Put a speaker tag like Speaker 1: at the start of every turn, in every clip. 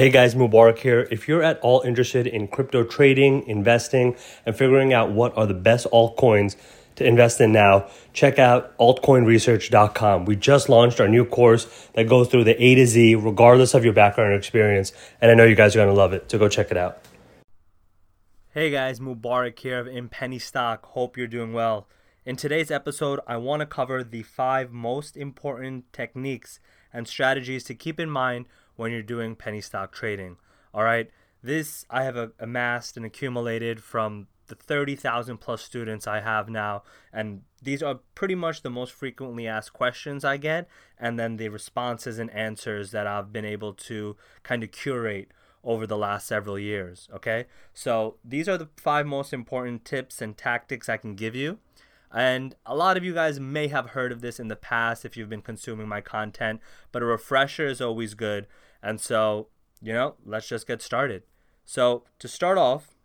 Speaker 1: Hey guys, Mubarak here. If you're at all interested in crypto trading, investing, and figuring out what are the best altcoins to invest in now, check out altcoinresearch.com. We just launched our new course that goes through the A to Z, regardless of your background or experience. And I know you guys are going to love it. So go check it out. Hey guys, Mubarak here of In Penny Stock. Hope you're doing well. In today's episode, I want to cover the five most important techniques and strategies to keep in mind when you're doing penny stock trading. All right, this I have amassed and accumulated from the 30,000 plus students I have now, and these are pretty much the most frequently asked questions I get, and then the responses and answers that I've been able to kind of curate over the last several years. Okay, so these are the five most important tips and tactics I can give you. And a lot of you guys may have heard of this in the past if you've been consuming my content, but a refresher is always good. And so, you know, let's just get started. So, to start off,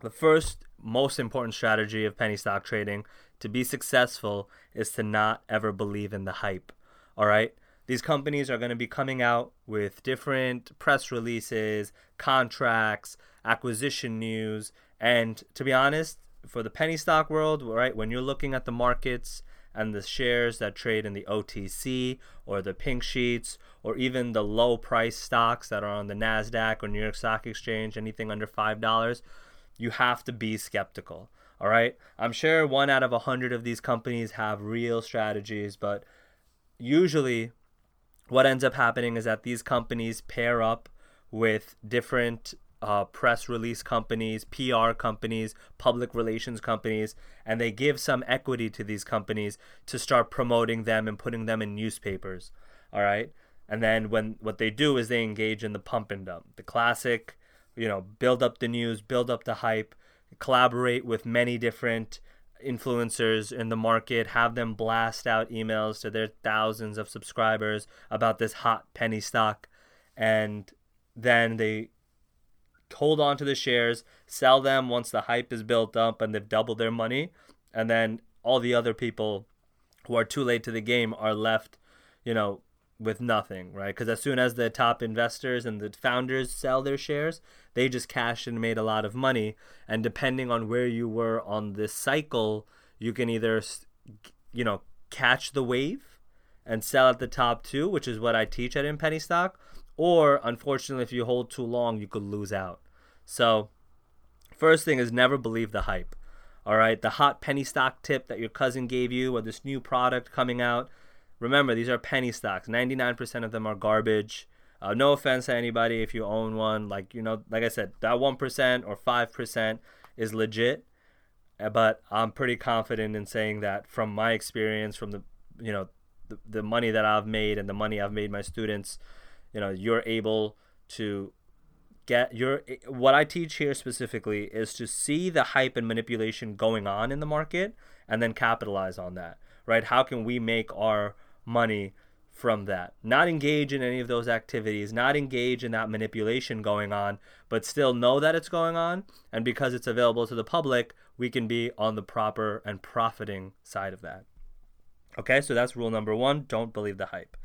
Speaker 1: the first most important strategy of penny stock trading to be successful is to not ever believe in the hype. All right? These companies are going to be coming out with different press releases, contracts, acquisition news, and to be honest, for the penny stock world, right, when you're looking at the markets and the shares that trade in the OTC or the pink sheets or even the low price stocks that are on the NASDAQ or New York Stock Exchange, anything under $5, you have to be skeptical. All right. I'm sure one out of a hundred of these companies have real strategies, but usually what ends up happening is that these companies pair up with different uh, press release companies, PR companies, public relations companies, and they give some equity to these companies to start promoting them and putting them in newspapers. All right. And then when what they do is they engage in the pump and dump, the classic, you know, build up the news, build up the hype, collaborate with many different influencers in the market, have them blast out emails to their thousands of subscribers about this hot penny stock, and then they hold on to the shares, sell them once the hype is built up and they've doubled their money, and then all the other people who are too late to the game are left, you know, with nothing, right? Because as soon as the top investors and the founders sell their shares, they just cashed and made a lot of money. And depending on where you were on this cycle, you can either, you know, catch the wave and sell at the top too, which is what I teach at In Penny Stock, or unfortunately, if you hold too long, you could lose out. So, first thing is never believe the hype. All right, the hot penny stock tip that your cousin gave you, or this new product coming out. Remember, these are penny stocks. 99% of them are garbage. Uh, no offense to anybody if you own one. Like, you know, like I said, that 1% or 5% is legit. Uh, but I'm pretty confident in saying that from my experience, from the, you know, the, the money that I've made and the money I've made my students, you know you're able to get your what I teach here specifically is to see the hype and manipulation going on in the market and then capitalize on that right? How can we make our money from that? Not engage in any of those activities not engage in that manipulation going on but still know that it's going on. And because it's available to the public we can be on the proper and profiting side of that. Okay so that's rule number 1 don't believe the hype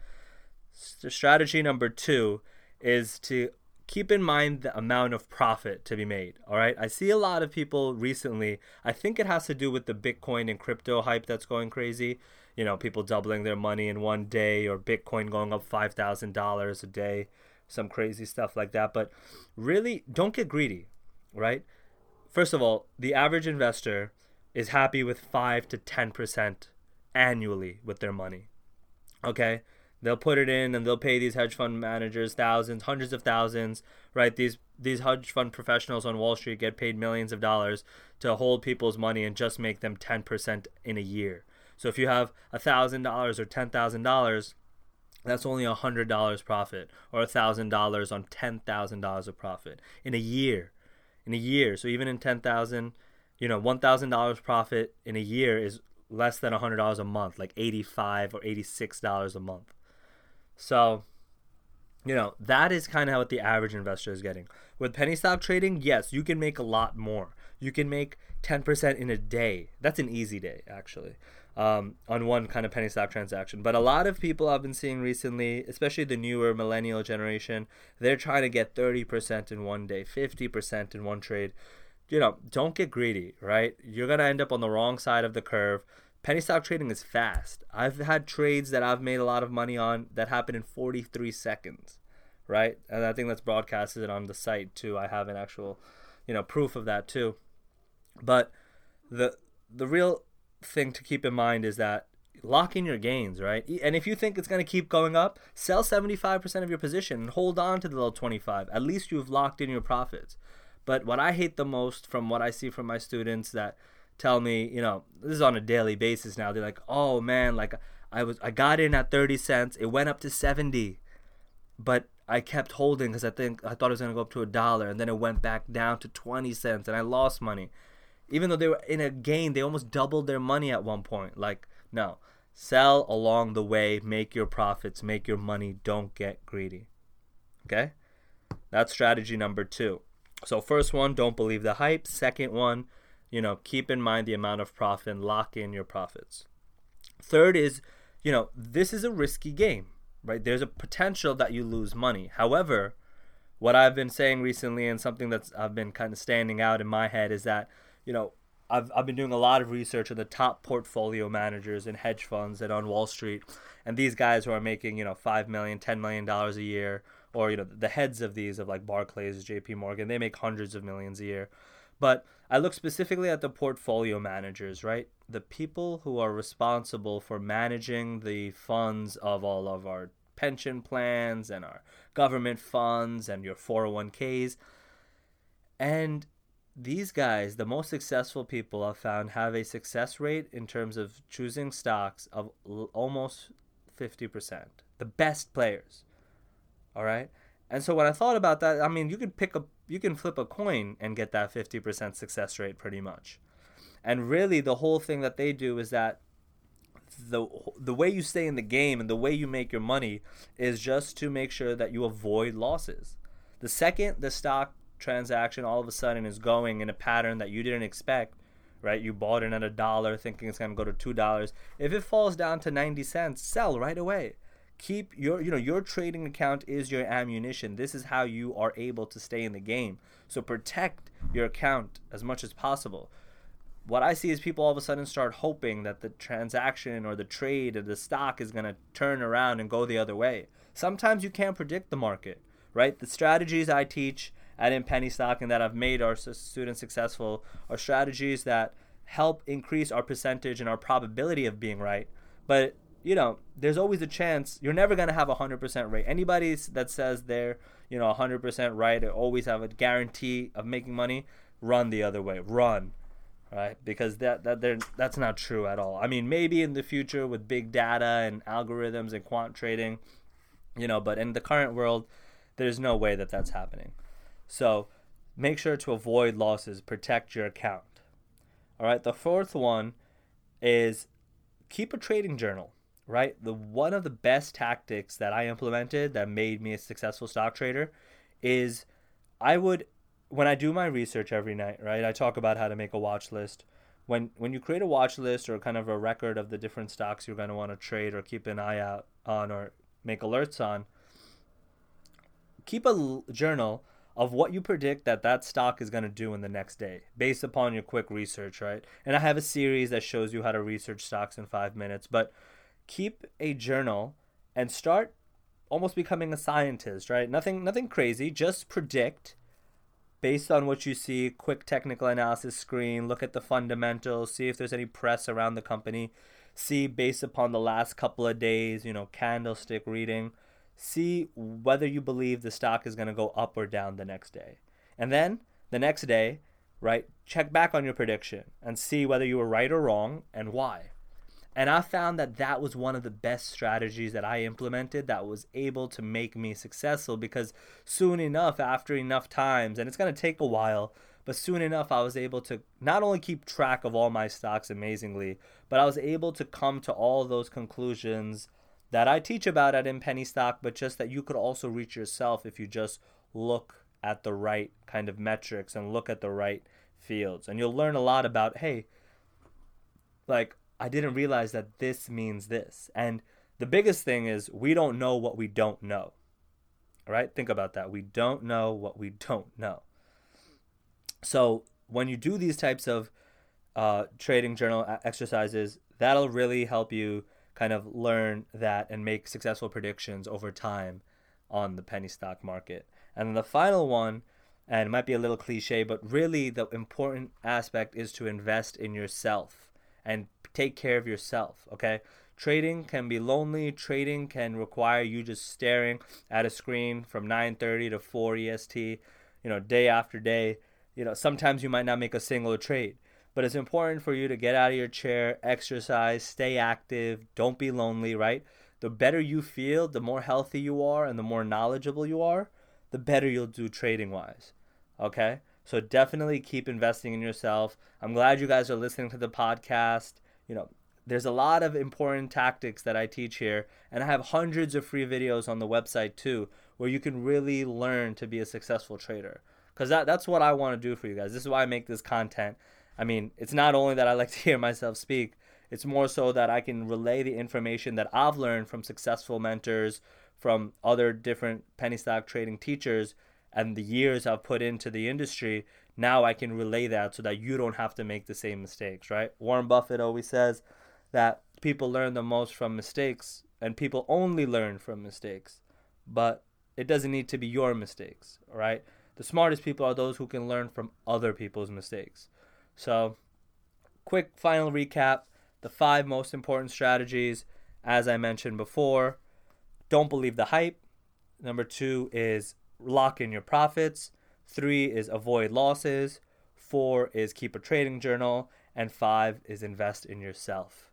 Speaker 1: strategy number two is to keep in mind the amount of profit to be made. All right. I see a lot of people recently, I think it has to do with the Bitcoin and crypto hype that's going crazy. You know, people doubling their money in one day or Bitcoin going up $5,000 a day, some crazy stuff like that. But really, don't get greedy, right? First of all, the average investor is happy with 5 to 10% annually with their money. Okay? They'll put it in and they'll pay these hedge fund managers thousands, hundreds of thousands, right? These these hedge fund professionals on Wall Street get paid millions of dollars to hold people's money and just make them 10% in a year. So if you have $1,000 or $10,000, that's only $100 profit or $1,000 on $10,000 of profit in a year. In a year. So even in 10,000, you know, $1,000 profit in a year is less than $100 a month, like 85 or $86 a month. So, you know, that is kind of what the average investor is getting. With penny stock trading, yes, you can make a lot more. You can make 10% in a day. That's an easy day, actually. um, on one kind of penny stock transaction. But a lot of people I've been seeing recently, especially the newer millennial generation, they're trying to get 30% in one day, 50% in one trade. You know, don't get greedy, right? You're going to end up on the wrong side of the curve. Penny stock trading is fast. I've had trades that I've made a lot of money on that happen in 43 seconds, right? And I think that's broadcasted on the site too. I have an actual, you know, proof of that too. But the the real thing to keep in mind is that lock in your gains, right? And if you think it's going to keep going up, sell 75% of your position and hold on to the little 25. At least you've locked in your profits. But what I hate the most from what I see from my students that tell me, you know, this is on a daily basis now. They're like, "Oh man, like I was I got in at 30 cents, it went up to 70." But I kept holding cuz I think I thought it was going to go up to a dollar and then it went back down to 20 cents and I lost money even though they were in a gain, they almost doubled their money at one point. Like, no, sell along the way, make your profits, make your money, don't get greedy. Okay? That's strategy number two. So, first one, don't believe the hype. Second one, you know, keep in mind the amount of profit and lock in your profits. Third is, you know, this is a risky game, right? There's a potential that you lose money. However, what I've been saying recently and something that's I've been kind of standing out in my head is that you know, I've, I've been doing a lot of research on the top portfolio managers and hedge funds and on Wall Street. And these guys who are making, you know, $5 million, $10 million a year, or, you know, the heads of these, of like Barclays, JP Morgan, they make hundreds of millions a year. But I look specifically at the portfolio managers, right? The people who are responsible for managing the funds of all of our pension plans and our government funds and your 401ks. And these guys, the most successful people I've found, have a success rate in terms of choosing stocks of l- almost 50%. The best players. All right? And so when I thought about that, I mean, you can pick a you can flip a coin and get that 50% success rate pretty much. And really the whole thing that they do is that the the way you stay in the game and the way you make your money is just to make sure that you avoid losses. The second the stock transaction all of a sudden is going in a pattern that you didn't expect, right? You bought it at a dollar thinking it's going to go to $2. If it falls down to 90 cents, sell right away. Keep your, you know, your trading account is your ammunition. This is how you are able to stay in the game. So protect your account as much as possible. What I see is people all of a sudden start hoping that the transaction or the trade or the stock is going to turn around and go the other way. Sometimes you can't predict the market, right? The strategies I teach at in penny stock and that i've made our students successful are strategies that help increase our percentage and our probability of being right. But you know, there's always a chance you're never gonna have a hundred percent right. Anybody that says they're you know hundred percent right or always have a guarantee of making money, run the other way. Run, right? Because that that they're, that's not true at all. I mean, maybe in the future with big data and algorithms and quant trading, you know, but in the current world, there's no way that that's happening. So make sure to avoid losses, protect your account. All right, the fourth one is keep a trading journal, right? The one of the best tactics that I implemented that made me a successful stock trader is I would when I do my research every night, right? I talk about how to make a watch list. When when you create a watch list or kind of a record of the different stocks you're going to want to trade or keep an eye out on or make alerts on, keep a journal of what you predict that that stock is going to do in the next day based upon your quick research, right? And I have a series that shows you how to research stocks in 5 minutes, but keep a journal and start almost becoming a scientist, right? Nothing nothing crazy, just predict based on what you see, quick technical analysis screen, look at the fundamentals, see if there's any press around the company, see based upon the last couple of days, you know, candlestick reading see whether you believe the stock is going to go up or down the next day. And then the next day, right, check back on your prediction and see whether you were right or wrong and why. And I found that that was one of the best strategies that I implemented that was able to make me successful because soon enough, after enough times, and it's going to take a while, but soon enough, I was able to not only keep track of all my stocks amazingly, but I was able to come to all those conclusions that I teach about at In Penny Stock, but just that you could also reach yourself if you just look at the right kind of metrics and look at the right fields. And you'll learn a lot about, hey, like
Speaker 2: I didn't realize that this means this. And the biggest thing is we don't know what we don't know. All right? Think about that. We don't know what we don't know. So when you do these types of uh, trading journal exercises, that'll really help you kind of learn that and make successful predictions over time on the penny stock market. And the final one, and it might be a little cliche, but really the important aspect is to invest in yourself and take care of yourself, okay? Trading can be lonely. Trading can require you just staring at a screen from 9:30 to 4 EST, you know, day after day. You know, sometimes you might not make a single trade, but it's important for you to get out of your chair, exercise, stay active, don't be lonely, right? The better you feel, the more healthy you are and the more knowledgeable you are, the better you'll do trading wise. Okay? So definitely keep investing in yourself. I'm glad you guys are listening to the podcast. You know, there's a lot of important tactics that I teach here, and I have hundreds of free videos on the website too, where you can really learn to be a successful trader. Because that, that's what I want to do for you guys. This is why I make this content. I mean, it's not only that I like to hear myself speak, it's more so that I can relay the information that I've learned from successful mentors, from other different penny stock trading teachers, and the years I've put into the industry. Now I can relay that so that you don't have to make the same mistakes, right? Warren Buffett always says, that people learn the most from mistakes and people only learn from mistakes. But it doesn't need to be your mistakes, right? The smartest people are those who can learn from other people's mistakes. So, quick final recap the five most important strategies, as I mentioned before. Don't believe the hype. Number two is lock in your profits. Three is avoid losses. Four is keep a trading journal. And five is invest in yourself.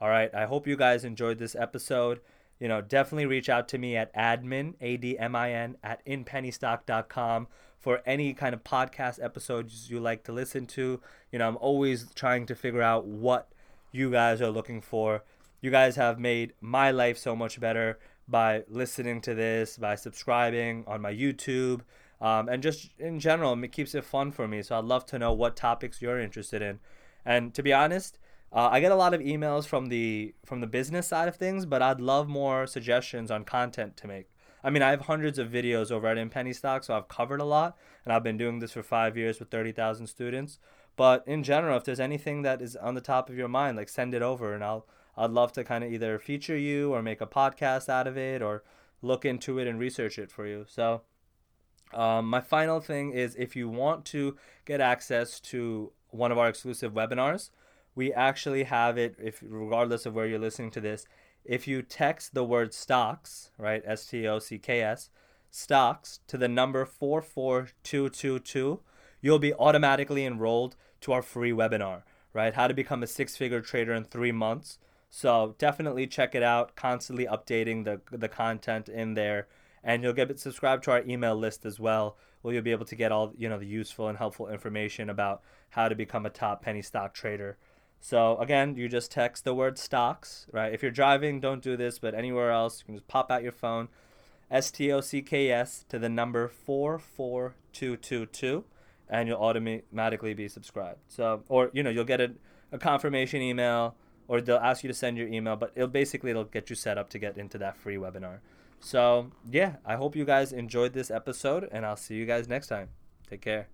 Speaker 2: All right. I hope you guys enjoyed this episode. You know, definitely reach out to me at admin, A D M I N, at inpennystock.com for any kind of podcast episodes you like to listen to. You know, I'm always trying to figure out what you guys are looking for. You guys have made my life so much better by listening to this, by subscribing on my YouTube, um, and just in general, it keeps it fun for me. So I'd love to know what topics you're interested in. And to be honest, uh, I get a lot of emails from the from the business side of things, but I'd love more suggestions on content to make. I mean, I have hundreds of videos over at In Penny Stock, so I've covered a lot, and I've been doing this for five years with thirty thousand students. But in general, if there's anything that is on the top of your mind, like send it over, and I'll I'd love to kind of either feature you or make a podcast out of it or look into it and research it for you. So. Um, my final thing is if you want to get access to one of our exclusive webinars, we actually have it if regardless of where you're listening to this if you text the word stocks right s-t-o-c-k-s stocks to the number 44222 you'll be automatically enrolled to our free webinar right how to become a six figure trader in three months so definitely check it out constantly updating the, the content in there and you'll get subscribed to our email list as well where you'll be able to get all you know the useful and helpful information about how to become a top penny stock trader so again, you just text the word stocks, right? If you're driving, don't do this, but anywhere else, you can just pop out your phone, S T O C K S to the number 44222 and you'll automatically be subscribed. So or you know, you'll get a, a confirmation email or they'll ask you to send your email, but it'll basically it'll get you set up to get into that free webinar. So, yeah, I hope you guys enjoyed this episode and I'll see you guys next time. Take care.